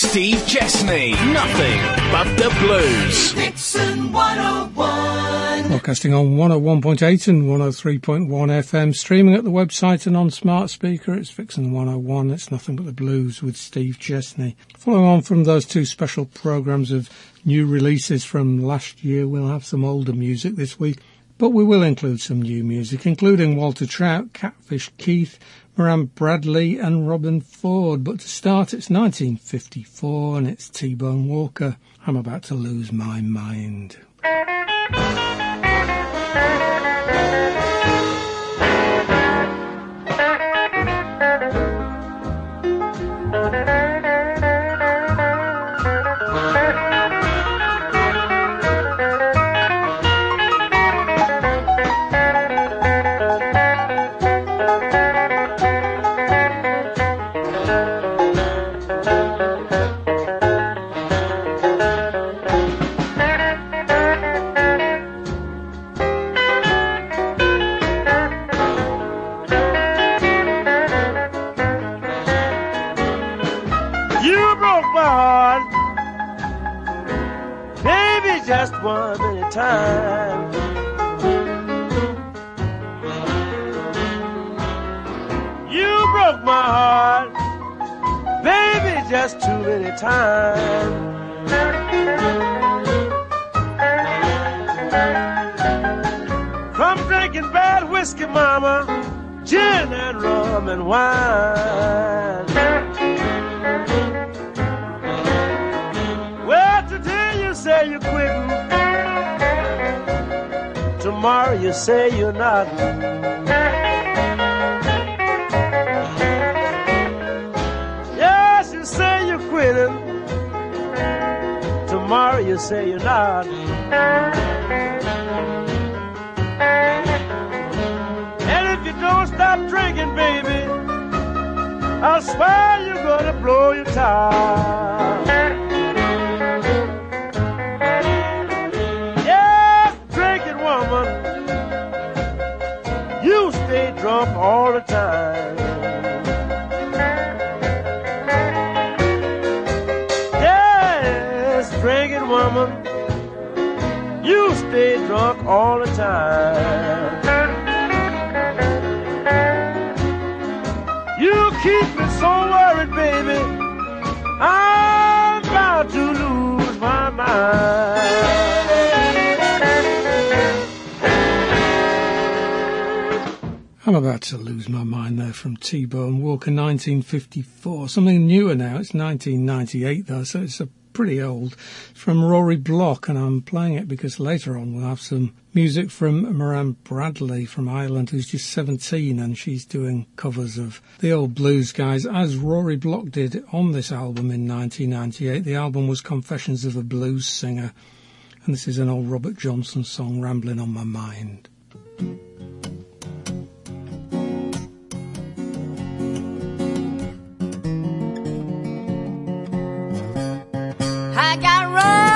Steve Jessney. Nothing but the blues. Vixen 101. Broadcasting on 101.8 and 103.1 FM. Streaming at the website and on smart speaker. It's Vixen 101. It's Nothing but the blues with Steve Jessney. Following on from those two special programs of new releases from last year, we'll have some older music this week. But we will include some new music, including Walter Trout, Catfish Keith, Muireann Bradley and Robben Ford. But to start, it's 1954 and it's T-Bone Walker. I'm about to lose my mind. any time. From drinking bad whiskey, mama, gin and rum and wine. Well, today you say you're quitting. Tomorrow you say you're not. you say you're not. And if you don't stop drinking, baby, I swear you're gonna blow your top. Yeah, drinking woman, you stay drunk all the time. T-Bone Walker 1954. Something newer now. It's 1998 though, so it's a pretty old. from Rory Block, and I'm playing it because later on we'll have some music from Muireann Bradley from Ireland, who's just 17, and she's doing covers of the old blues guys, as Rory Block did on this album in 1998. The album was Confessions of a Blues Singer, and this is an old Robert Johnson song, Rambling on My Mind. I got run.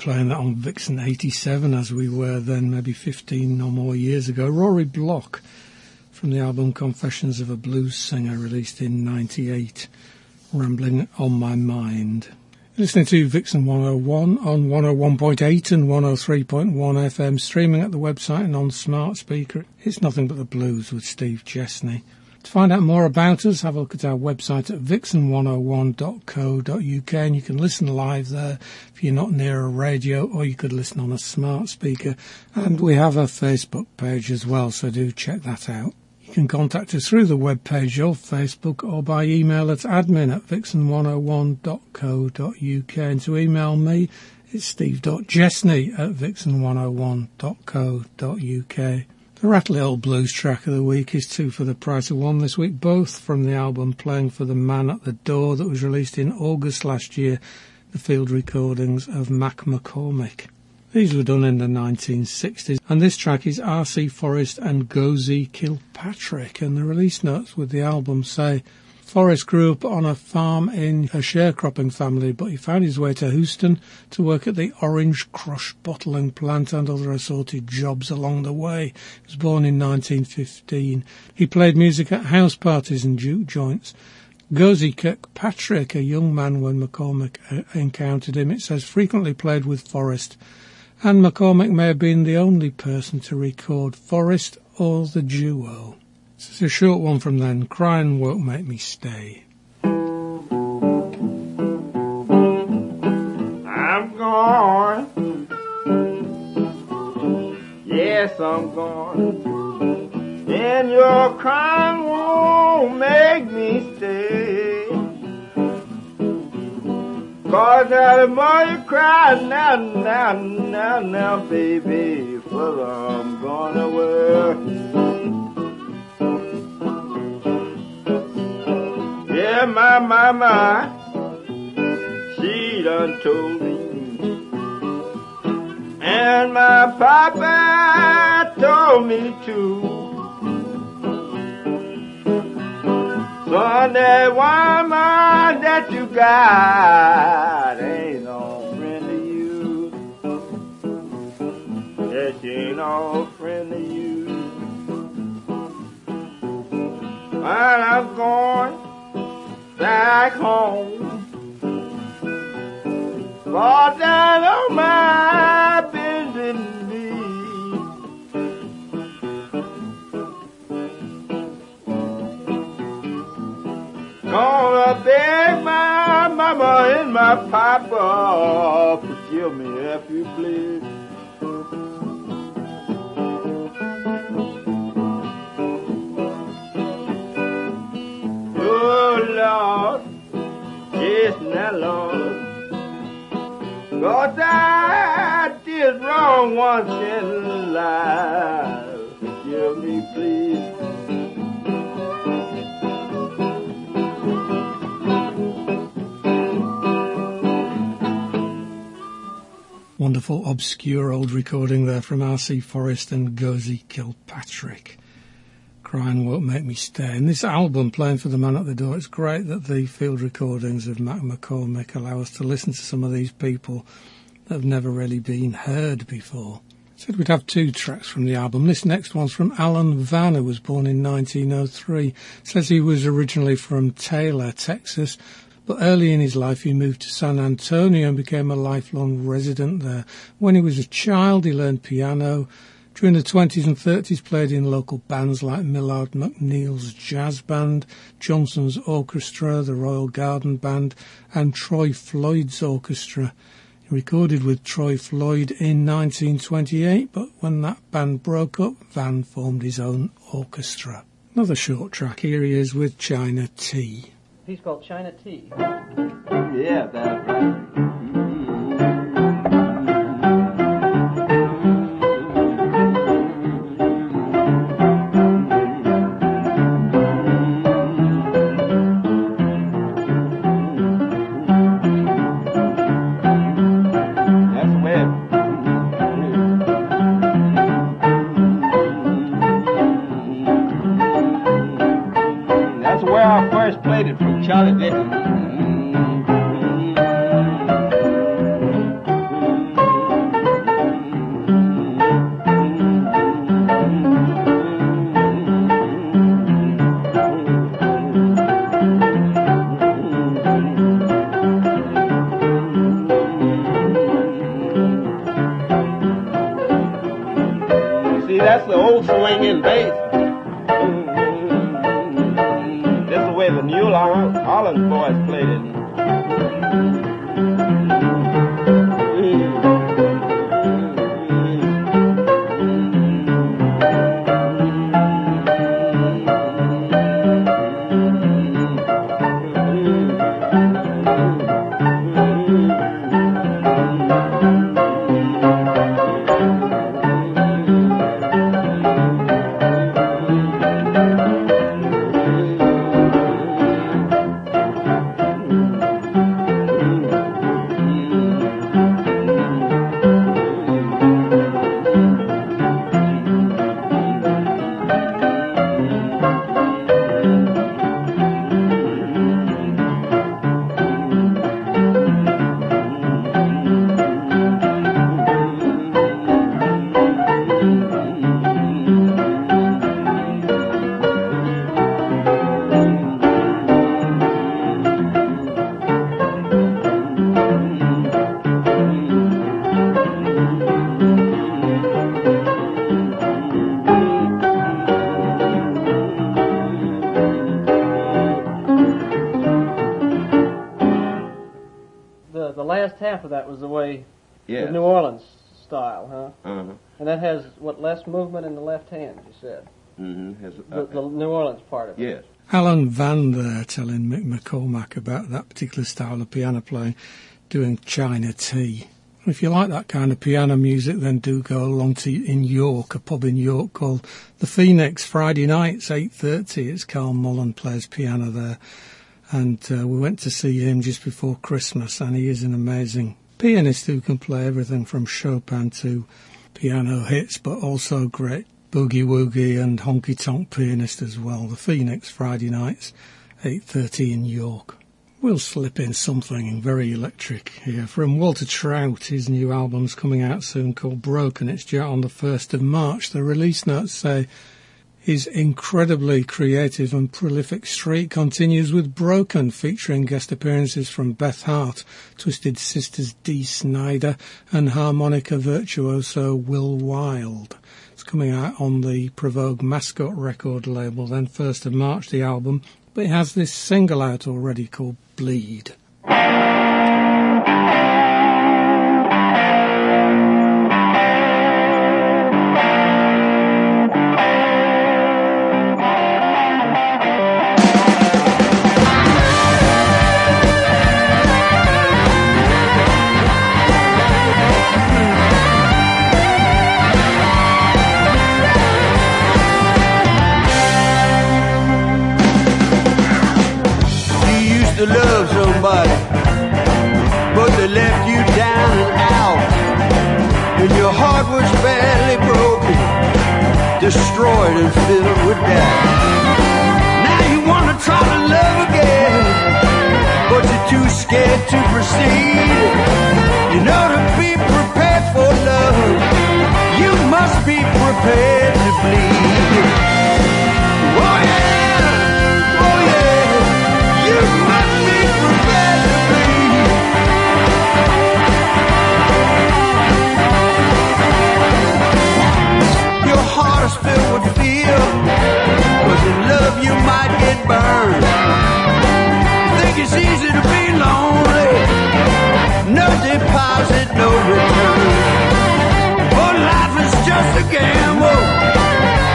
Playing that on Vixen 87 as we were then, maybe 15 or more years ago. Rory Block from the album Confessions of a Blues Singer released in 98. Rambling on My Mind. Listening to Vixen 101 on 101.8 and 103.1 FM, streaming at the website and on smart speaker. It's nothing but the blues with Steve Jessney. To find out more about us, have a look at our website at vixen101.co.uk and you can listen live there if you're not near a radio or you could listen on a smart speaker. And we have a Facebook page as well, so do check that out. You can contact us through the web page or Facebook or by email at admin at vixen101.co.uk and to email me it's steve.jessney at vixen101.co.uk. The Rattly Old Blues track of the week is two for the price of one this week, both from the album Playing for the Man at the Door that was released in August last year, the field recordings of Mack McCormick. These were done in the 1960s, and this track is R.C. Forrest and Gozy Kilpatrick, and the release notes with the album say, Forrest grew up on a farm in a sharecropping family, but he found his way to Houston to work at the Orange Crush bottling plant and other assorted jobs along the way. He was born in 1915. He played music at house parties and juke joints. Gozy Kilpatrick, a young man when McCormick uh, encountered him, it says frequently played with Forrest, and McCormick may have been the only person to record Forrest or the duo. This is a short one from then. Crying won't make me stay. I'm gone. Yes, I'm gone. And your crying won't make me stay. Cause the more you cry now, now, now, now, baby, for I'm gone away. Yeah, my, my, my, she done told me. And my papa told me too. Son, that woman that you got ain't no friend to you. Yeah, she ain't no friend to you. And I'm going back home. Fall down on my bended knee. Gonna beg my mama and my papa, forgive me if you please. Cause I did wrong once in life. Forgive me, please. Wonderful, obscure old recording there from R.C. Forrest and Gozy Kilpatrick. Crying won't make me stay. And this album, Playing for the Man at the Door, it's great that the field recordings of Mack McCormick allow us to listen to some of these people that have never really been heard before. Said we'd have two tracks from the album. This next one's from Allen Van, who was born in 1903. Says he was originally from Taylor, Texas, but early in his life he moved to San Antonio and became a lifelong resident there. When he was a child, he learned piano. During the 20s and 30s, played in local bands like Millard McNeil's Jazz Band, Johnson's Orchestra, the Royal Garden Band, and Troy Floyd's Orchestra. He recorded with Troy Floyd in 1928, but when that band broke up, Van formed his own orchestra. Another short track here he is with China Tea He's called China Tea. Yeah, that's right. Mm-hmm. shouted, movement in the left hand, you said. Mm-hmm. Has, uh, the, the, New Orleans part of it. Yes. Allen Van there telling Mick McCormack about that particular style of piano playing, doing China Tea. If you like that kind of piano music, then do go along to in York, a pub in York called the Phoenix. Friday nights, eight thirty. It's Carl Mullen plays piano there, and uh, we went to see him just before Christmas. And he is an amazing pianist who can play everything from Chopin to piano hits, but also great boogie woogie and honky tonk pianist as well. The Phoenix Friday nights, 8.30 in York. We'll slip in something very electric here from Walter Trout. His new album's coming out soon called Broken. It's due on the 1st of March. The release notes say his incredibly creative and prolific streak continues with Broken, featuring guest appearances from Beth Hart, Twisted Sisters Dee Snider, and harmonica virtuoso Will Wilde. It's coming out on the Provogue Mascot record label, then 1st of March, the album, but it has this single out already called Bleed. somebody, but they left you down and out, and your heart was badly broken, destroyed and filled with doubt. Now you wanna try to love again, but you're too scared to proceed. You know to be prepared for love, you must be prepared to bleed. With fear. Was in love you might get burned. Think it's easy to be lonely. No deposit, no return. But life is just a gamble.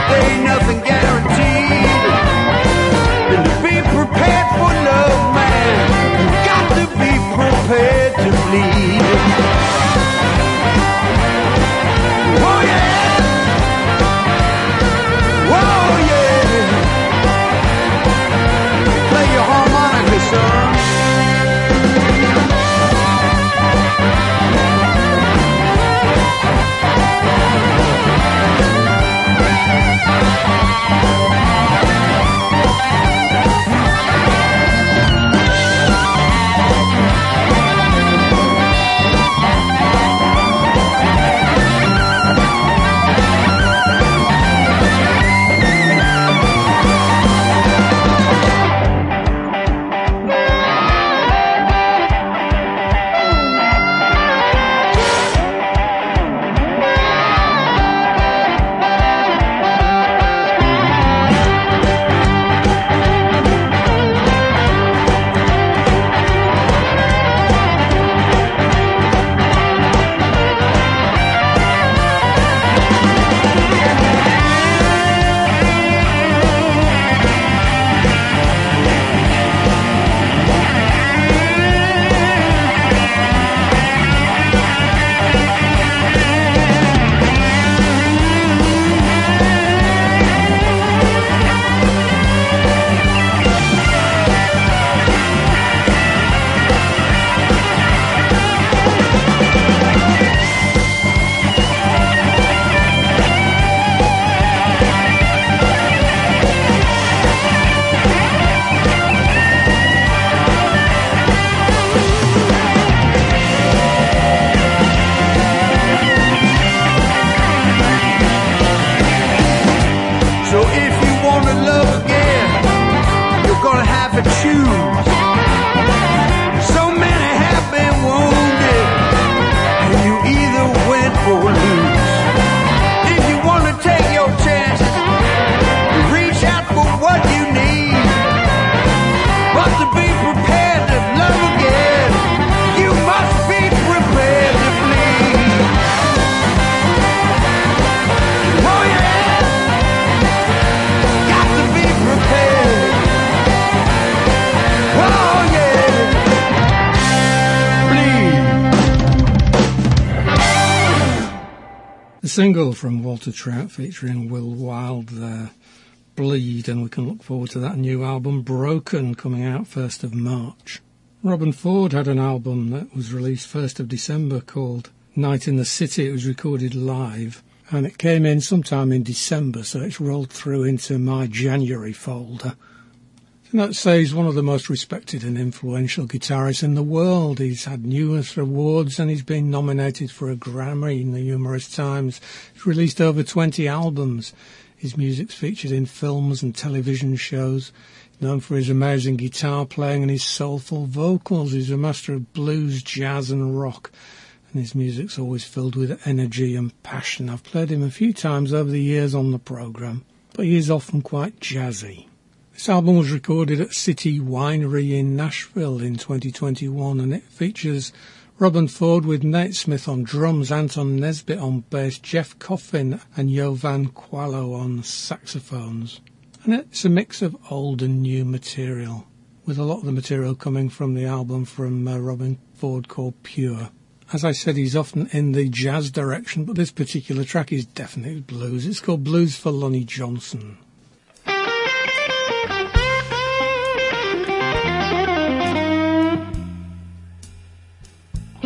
There ain't nothing guaranteed. And to be prepared for love, man, you got to be prepared to bleed. Single from Walter Trout featuring Will Wilde there, Bleed, and we can look forward to that new album, Broken, coming out 1st of March. Robben Ford had an album that was released 1st of December called Night in the City. It was recorded live and it came in sometime in December, so it's rolled through into my January folder. And that say he's one of the most respected and influential guitarists in the world. He's had numerous awards and he's been nominated for a Grammy in the numerous times. He's released over 20 albums. His music's featured in films and television shows. Known for his amazing guitar playing and his soulful vocals. He's a master of blues, jazz and rock. And his music's always filled with energy and passion. I've played him a few times over the years on the programme, but he is often quite jazzy. This album was recorded at City Winery in Nashville in 2021 and it features Robben Ford with Nate Smith on drums, Anton Nesbitt on bass, Jeff Coffin and Jovan Quallo on saxophones. And it's a mix of old and new material, with a lot of the material coming from the album from uh, Robben Ford called Pure. As I said, he's often in the jazz direction, but this particular track is definitely blues. It's called Blues for Lonnie Johnson.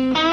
Wonderful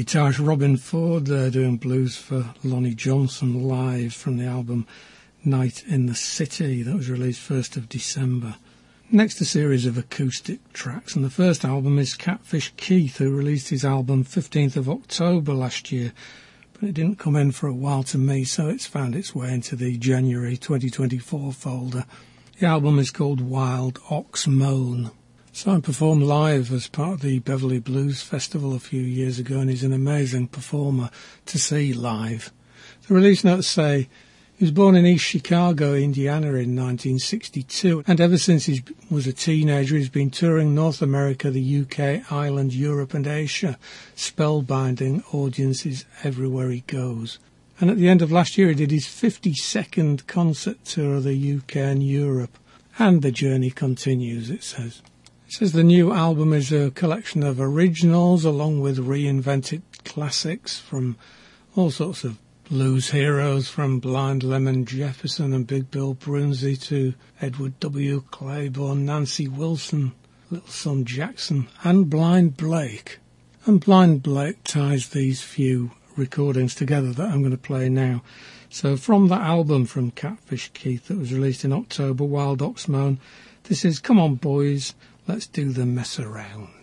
guitarist Robben Ford there doing blues for Lonnie Johnson live from the album Night in the City that was released 1st of December. Next a series of acoustic tracks and the first album is Catfish Keith who released his album 15th of October last year but it didn't come in for a while to me so it's found its way into the January 2024 folder. The album is called Wild Ox Moan. Simon performed live as part of the Beverley Blues Festival a few years ago and he's an amazing performer to see live. The release notes say he was born in East Chicago, Indiana in 1962 and ever since he was a teenager he's been touring North America, the UK, Ireland, Europe and Asia, spellbinding audiences everywhere he goes. And at the end of last year he did his 52nd concert tour of the UK and Europe. And the journey continues, it says. Says the new album is a collection of originals along with reinvented classics from all sorts of blues heroes from Blind Lemon Jefferson and Big Bill Broonzy to Edward W. Clayborn, Nancy Wilson, Little Son Jackson and Blind Blake. And Blind Blake ties these few recordings together that I'm going to play now. So from that album from Catfish Keith that was released in October, Wild Ox Moan, this is Come On Boys, Let's do the mess around.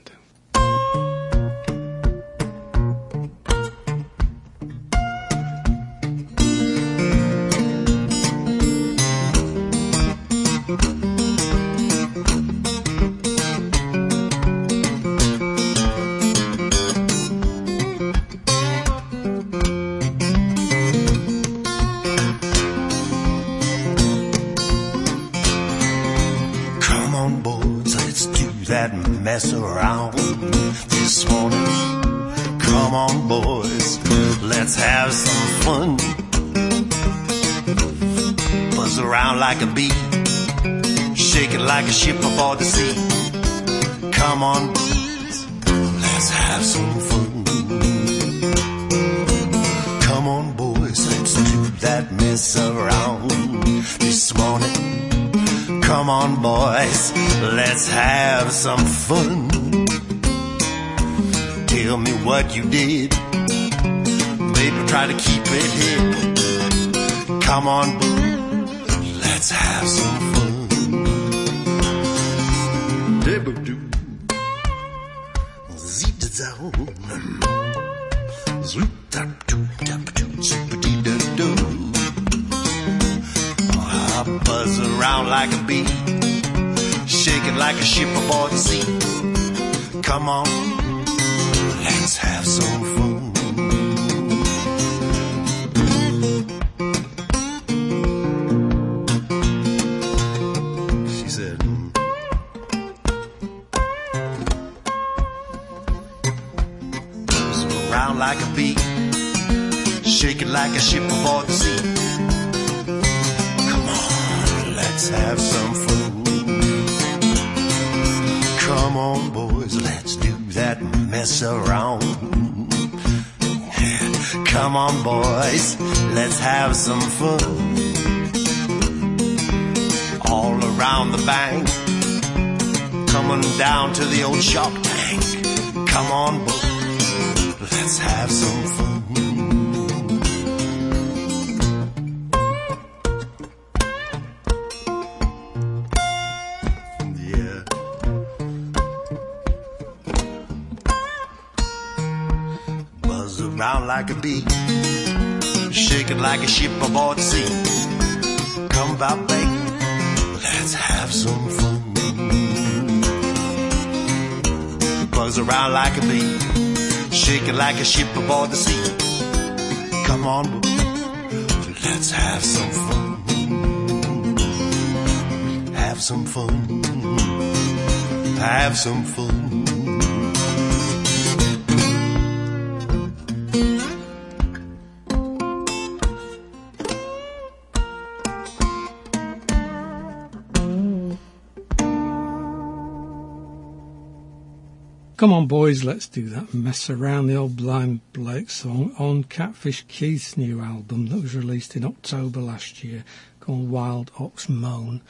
Aboard the sea. Come on, boys, let's have some fun. Come on, boys, let's do that mess around this morning. Come on, boys, let's have some fun. Tell me what you did. Baby, try to keep it hid. Come on, boys, let's have some fun. Mess Come on, boys, let's have some fun. All around the bank, coming down to the old shark tank. Come on, boys, let's have some fun. Like shaking like a ship aboard the sea. Come about, baby, let's have some fun. Buzz around like a bee, shaking like a ship aboard the sea. Come on, boo, let's have some fun. Have some fun. Have some fun. Come on, boys, let's do that mess around the old Blind Blake song on Catfish Keith's new album that was released in October last year called Wild Ox Moan.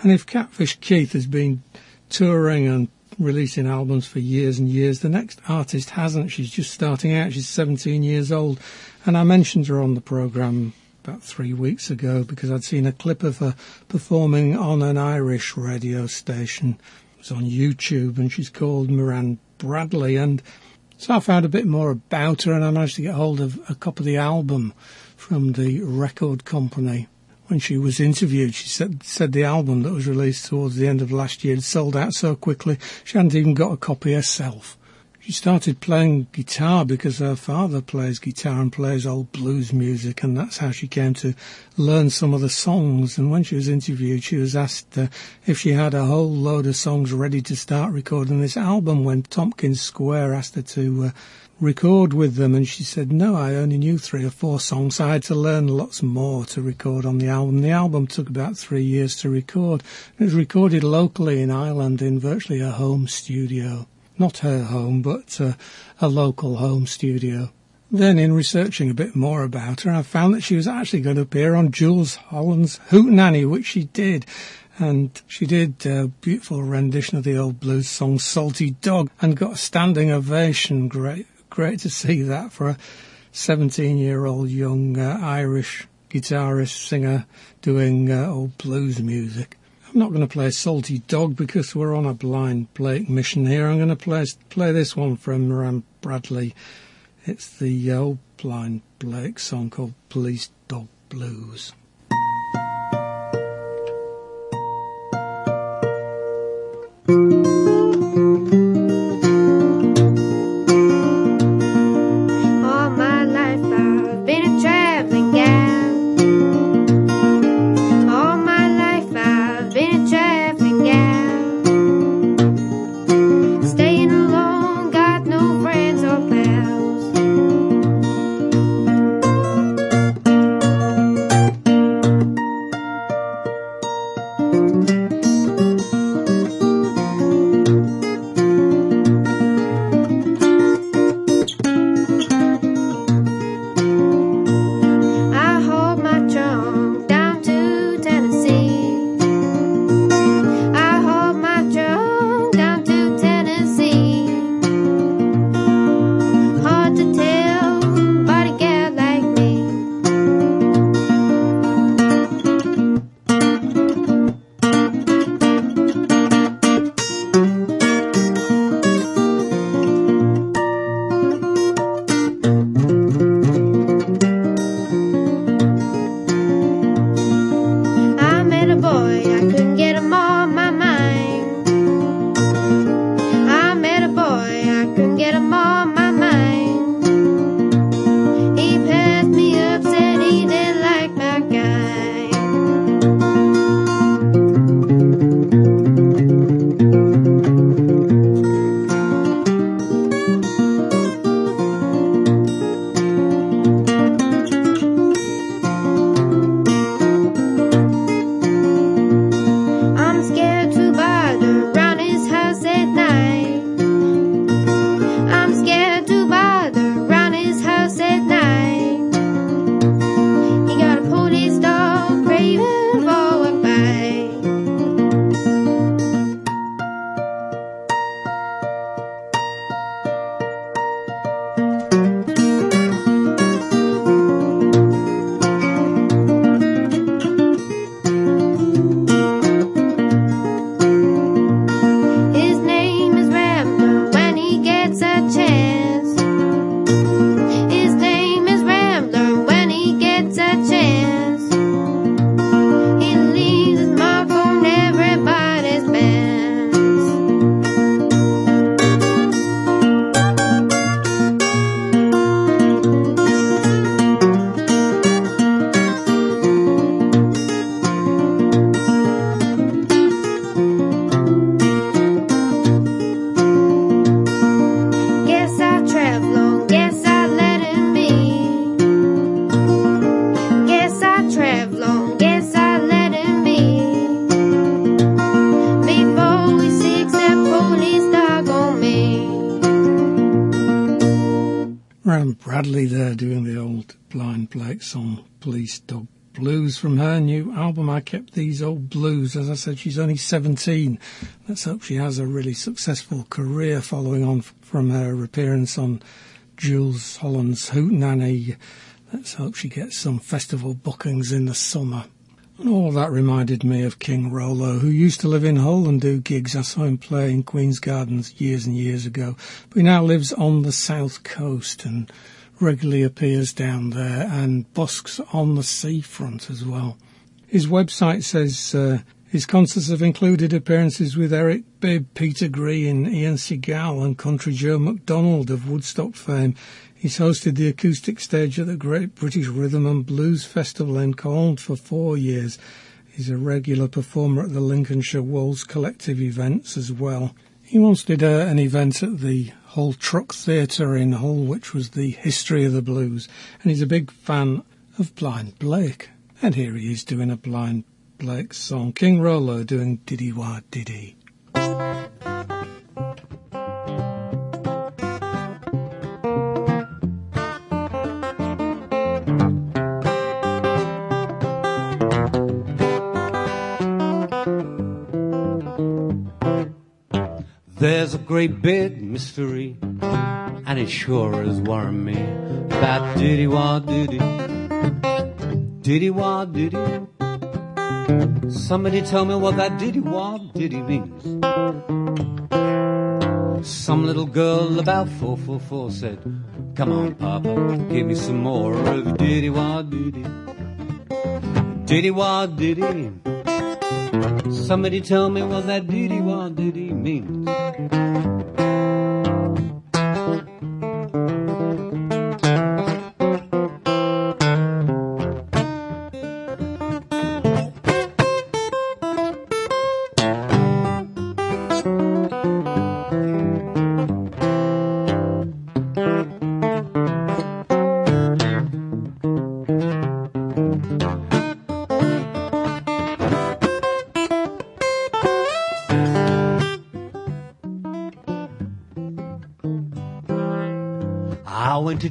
And if Catfish Keith has been touring and releasing albums for years and years, the next artist hasn't. She's just starting out. She's 17 years old. And I mentioned her on the programme about three weeks ago because I'd seen a clip of her performing on an Irish radio station. It was on YouTube and she's called Muireann Bradley. And so I found a bit more about her and I managed to get hold of a copy of the album from the record company. When she was interviewed, she said, said the album that was released towards the end of last year had sold out so quickly she hadn't even got a copy herself. She started playing guitar because her father plays guitar and plays old blues music, and that's how she came to learn some of the songs. And when she was interviewed, she was asked uh, if she had a whole load of songs ready to start recording this album when Tompkins Square asked her to uh, record with them, and she said, No, I only knew three or four songs. I had to learn lots more to record on the album. The album took about three years to record. It was recorded locally in Ireland in virtually a home studio not her home, but uh, a local home studio. Then, in researching a bit more about her, I found that she was actually going to appear on Jools Holland's Hoot Hootenanny, which she did. And she did a beautiful rendition of the old blues song Salty Dog and got a standing ovation. Great, great to see that for a 17 year old young uh, Irish guitarist, singer doing uh, old blues music. Not going to play Salty Dog because we're on a blind Blake mission here. I'm going to play play this one from Muireann Bradley. It's the uh, old blind Blake song called Police Dog Blues. Album, I Kept These Old Blues. As I said, she's only 17. Let's hope she has a really successful career following on from her appearance on Jools Holland's Hootenanny. Let's hope she gets some festival bookings in the summer. And all that reminded me of King Rollo, who used to live in Hull and do gigs. I saw him play in Queen's Gardens years and years ago. But he now lives on the south coast and regularly appears down there and busks on the seafront as well. His website says uh, his concerts have included appearances with Eric Bibb, Peter Green, Ian Siegal, and Country Joe McDonald of Woodstock fame. He's hosted the acoustic stage at the Great British Rhythm and Blues Festival in Colne for four years. He's a regular performer at the Lincolnshire Wolves Collective events as well. He once did uh, an event at the Hull Truck Theatre in Hull, which was the history of the blues, and he's a big fan of Blind Blake. And here he is doing a Blind Blake song, King Rollo doing Diddy Wah Diddy. There's a great big mystery, and it sure is worrying me about diddy wah diddy, diddy wah diddy. Somebody tell me what that diddy wah diddy means. Some little girl about four four four said, "Come on, Papa, give me some more of diddy wah diddy, diddy wah diddy." Somebody tell me what that diddy wah diddy means.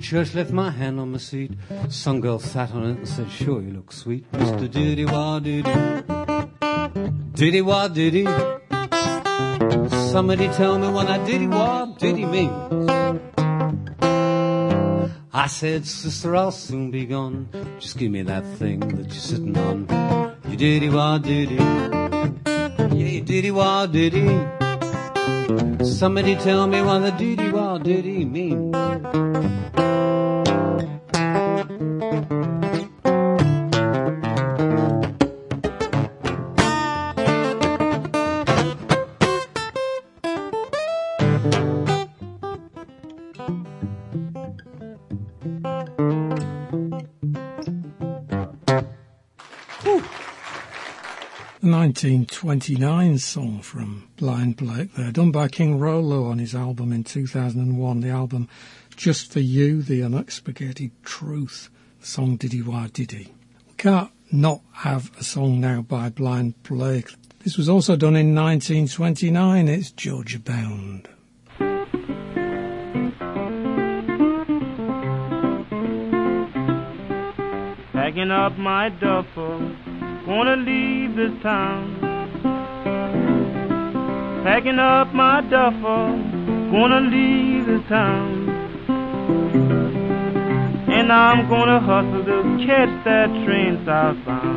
Church, left my hand on my seat. Some girl sat on it and said, Sure, you look sweet, Mr. Oh, diddy Wah Diddy. Diddy Wah Diddy. Somebody tell me what that Diddy Wah Diddy means. I said, Sister, I'll soon be gone. Just give me that thing that you're sitting on. You diddy wah diddy. Yeah, you diddy wah diddy. Somebody tell me what the diddy wah diddy means. 1929 song from Blind Blake there, done by King Rollo on his album in 2001, the album Just For You, The Unexpurgated Truth, the song Diddy Wah Diddy. We can't not have a song now by Blind Blake. This was also done in 1929, it's Georgia Bound. Packing up my duffel, gonna leave this town. Packing up my duffel, gonna leave this town. And I'm gonna hustle to catch that train southbound.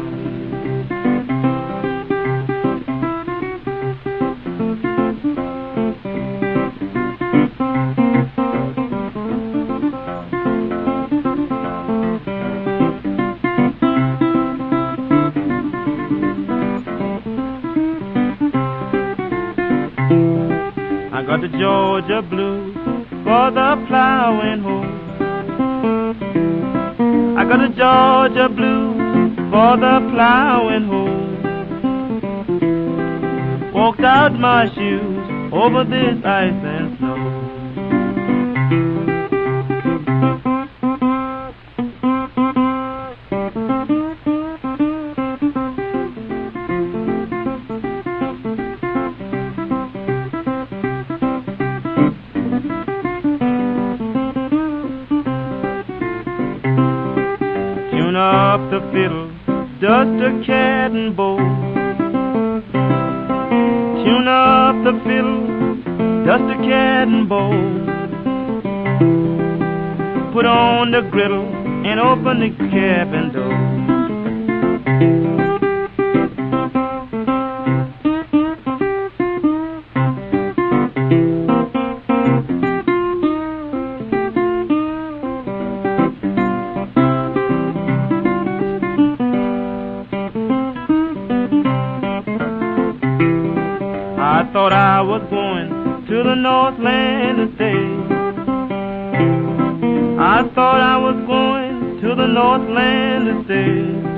The Georgia blues for the plowing hoe. I got the Georgia blues for the plowing hoe. Walked out my shoes over this ice up the fiddle, dust a cat and bow. Tune up the fiddle, dust a cat and bow. Put on the griddle and open the cabin door. Northland to stay. I thought I was going to the Northland to stay.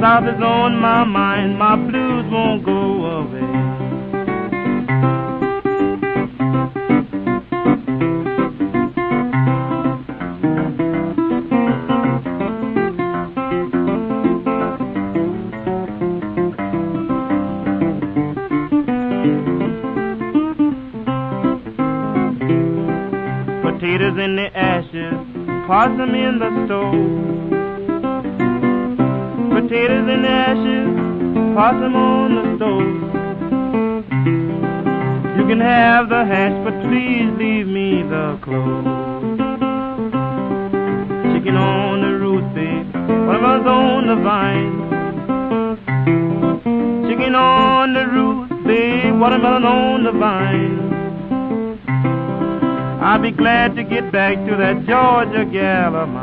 South is on my the stove. Potatoes the ashes, possum on the stove. You can have the hash, but please leave me the clothes. Chicken on the roof, babe, whatever's on the vine. Chicken on the roof, babe, watermelon on the vine. I'll be glad to get back to that Georgia gal of mine.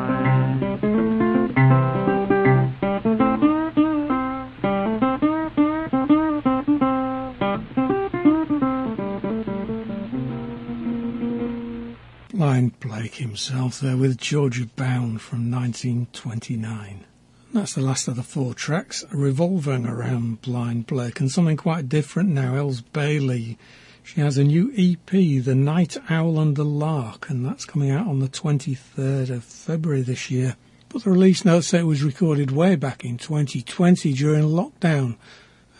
Himself there with Georgia Bound from 1929. That's the last of the four tracks revolving around Blind Blake and something quite different now. Elles Bailey. She has a new EP, The Night Owl and the Lark, and that's coming out on the 23rd of February this year. But the release notes say it was recorded way back in 2020 during lockdown,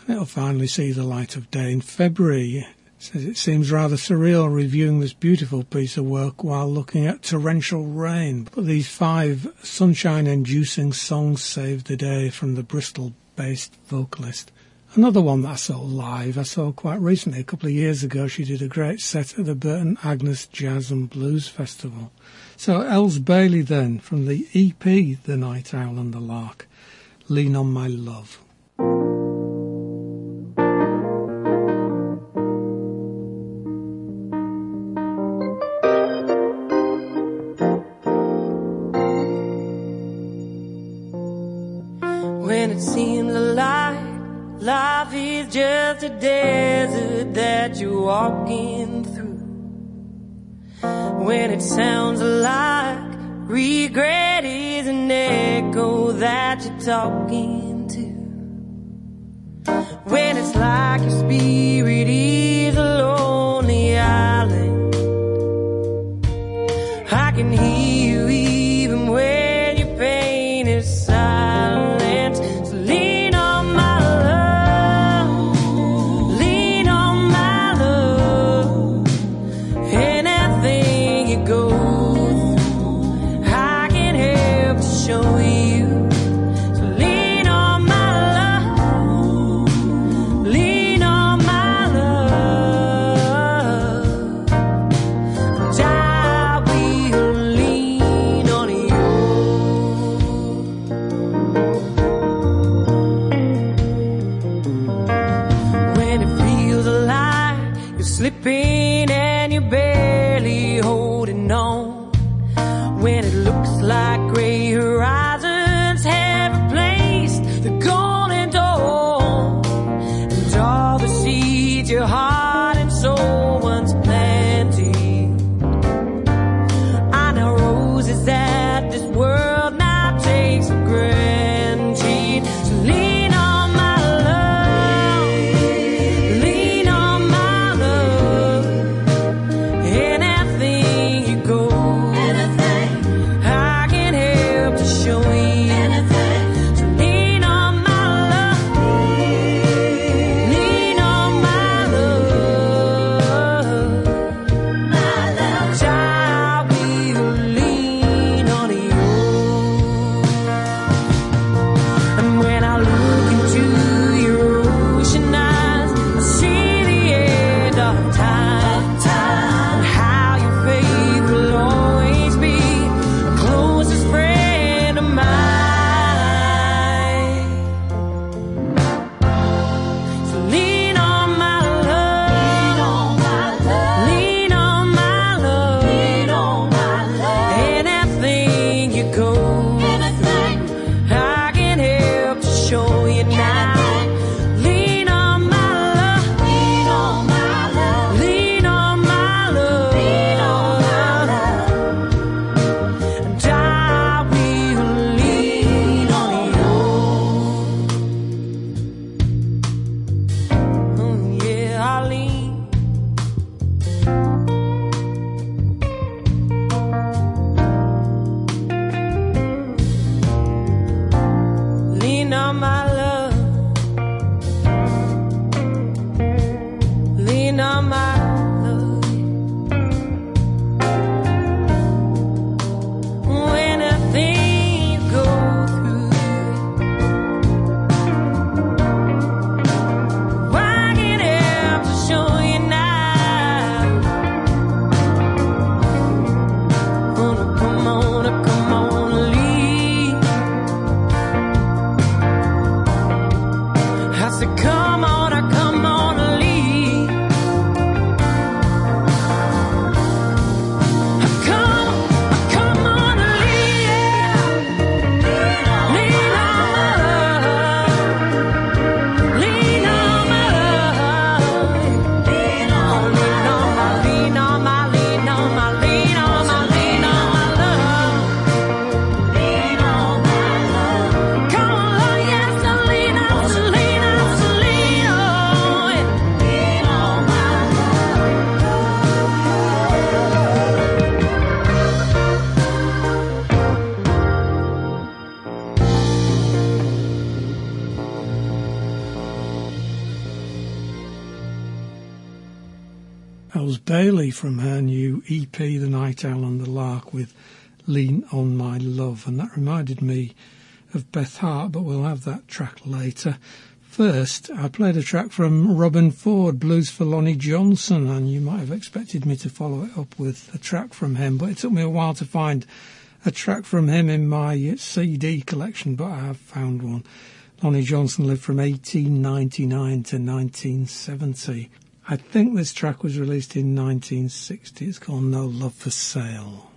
and it'll finally see the light of day in February. Says it seems rather surreal reviewing this beautiful piece of work while looking at torrential rain. But these five sunshine-inducing songs saved the day from the Bristol-based vocalist. Another one that I saw live, I saw quite recently, a couple of years ago, she did a great set at the Burton Agnes Jazz and Blues Festival. So Elles Bailey then, from the EP The Night Owl and the Lark, Lean on My Love. Talking From her new EP, The Night Owl and the Lark, with Lean on My Love. And that reminded me of Beth Hart, but we'll have that track later. First, I played a track from Robben Ford, Blues for Lonnie Johnson, and you might have expected me to follow it up with a track from him, but it took me a while to find a track from him in my CD collection, but I have found one. Lonnie Johnson lived from 1899 to 1970. I think this track was released in 1960. It's called No Love for Sale.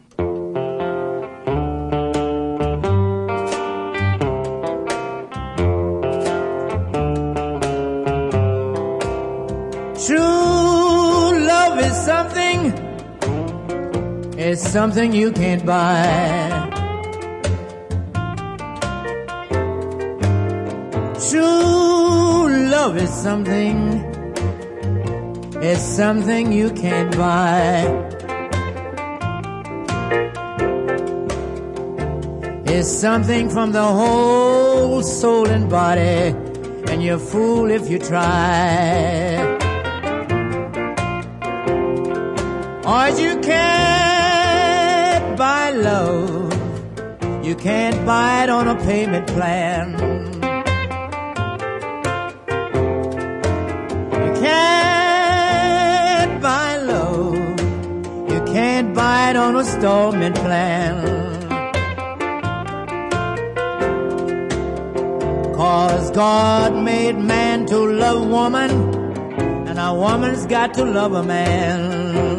True love is something, it's something you can't buy. True love is something, it's something you can't buy. It's something from the whole soul and body, and you're a fool if you try. Or you can't buy love. You can't buy it on a payment plan. On a installment plan. Cause God made man to love woman, and a woman's got to love a man.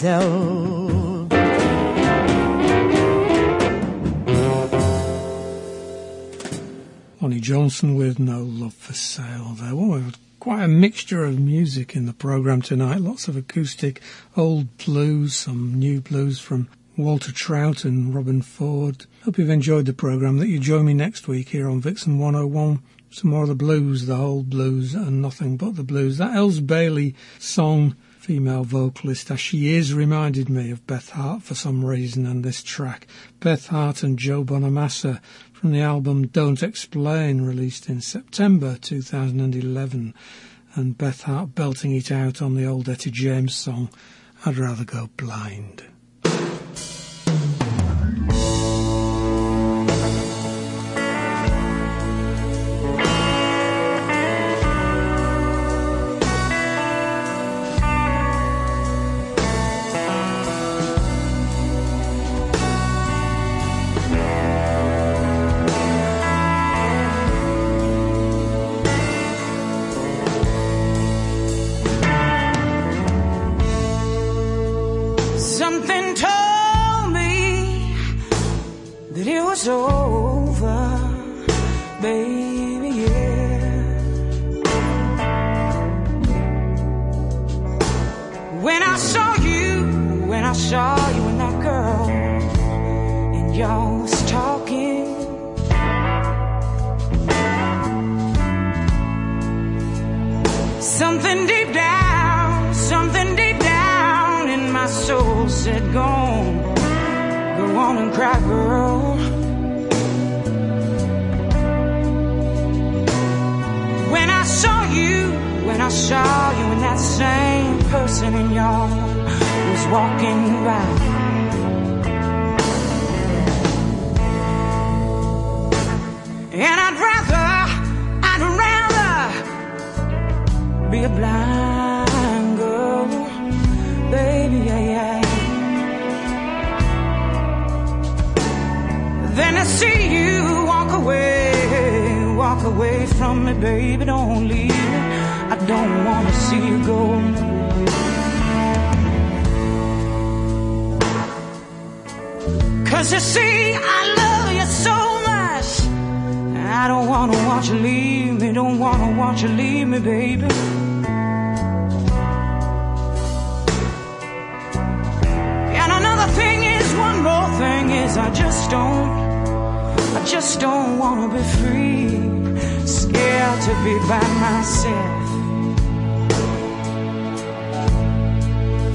By yourself. Lonnie Johnson with No Love for Sale there. Well, quite a mixture of music in the programme tonight. Lots of acoustic, old blues, some new blues from Walter Trout and Robben Ford. Hope you've enjoyed the programme, that you join me next week here on Vixen 101. Some more of the blues, the whole blues and nothing but the blues. That Elles Bailey song, female vocalist, as she is, reminded me of Beth Hart for some reason and this track. Beth Hart and Joe Bonamassa from the album Don't Explain, released in September 2011. And Beth Hart belting it out on the old Etta James song, I'd Rather Go Blind. Than I see you walk away, walk away from me, baby, don't leave. I don't wanna see you go. Cause you see, I love you so much. I don't wanna watch you leave me, don't wanna watch you leave me, baby. And another thing is, one more thing is, I just don't, just don't wanna be free, scared to be by myself.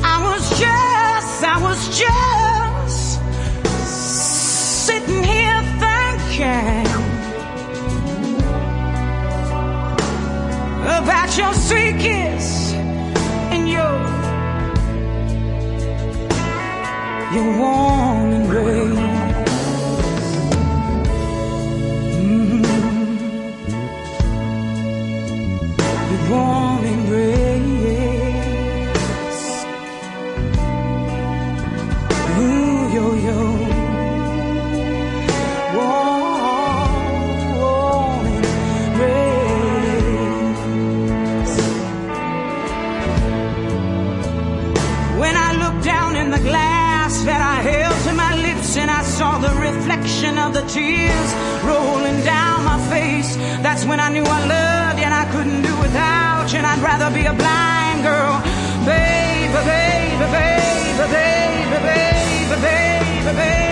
I was just, I was just sitting here thinking about your sweet kiss and your your warm embrace. Tears rolling down my face, that's when I knew I loved you and I couldn't do without you and I'd rather be a blind girl. Baby, baby, baby, baby, baby, baby, baby, baby.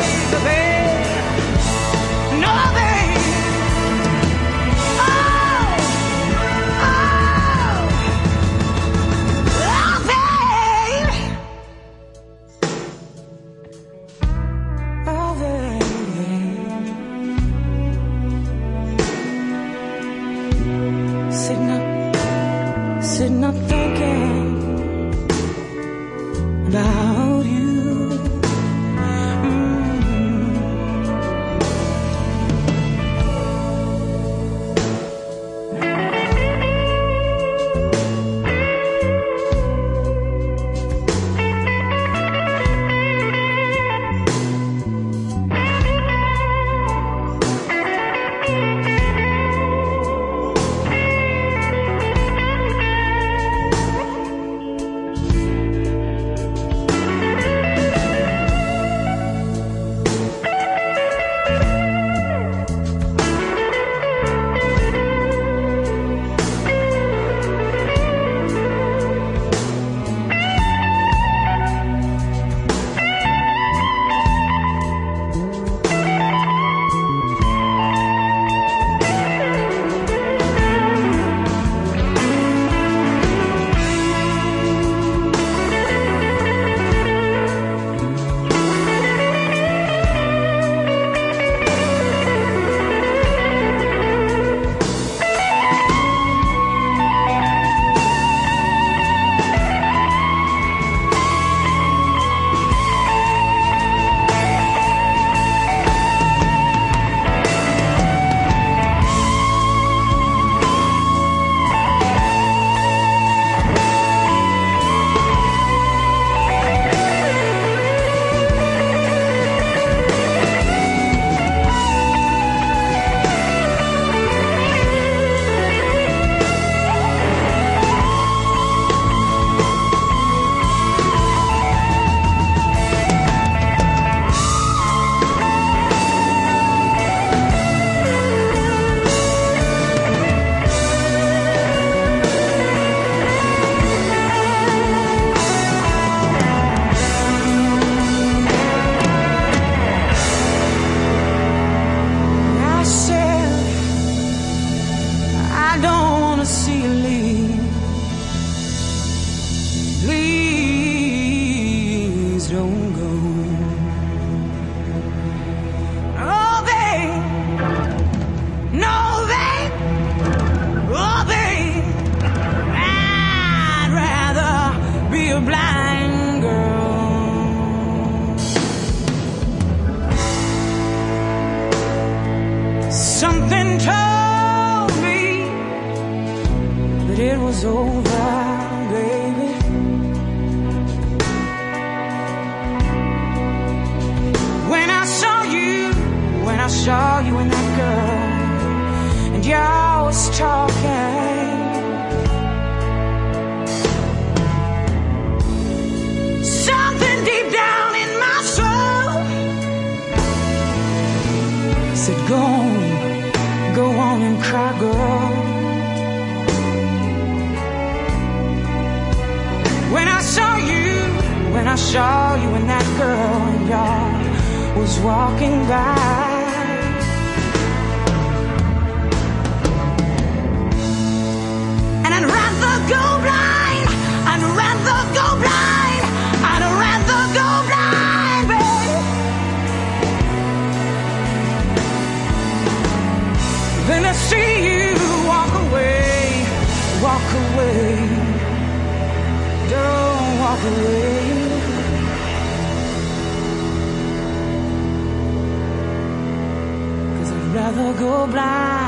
go blind.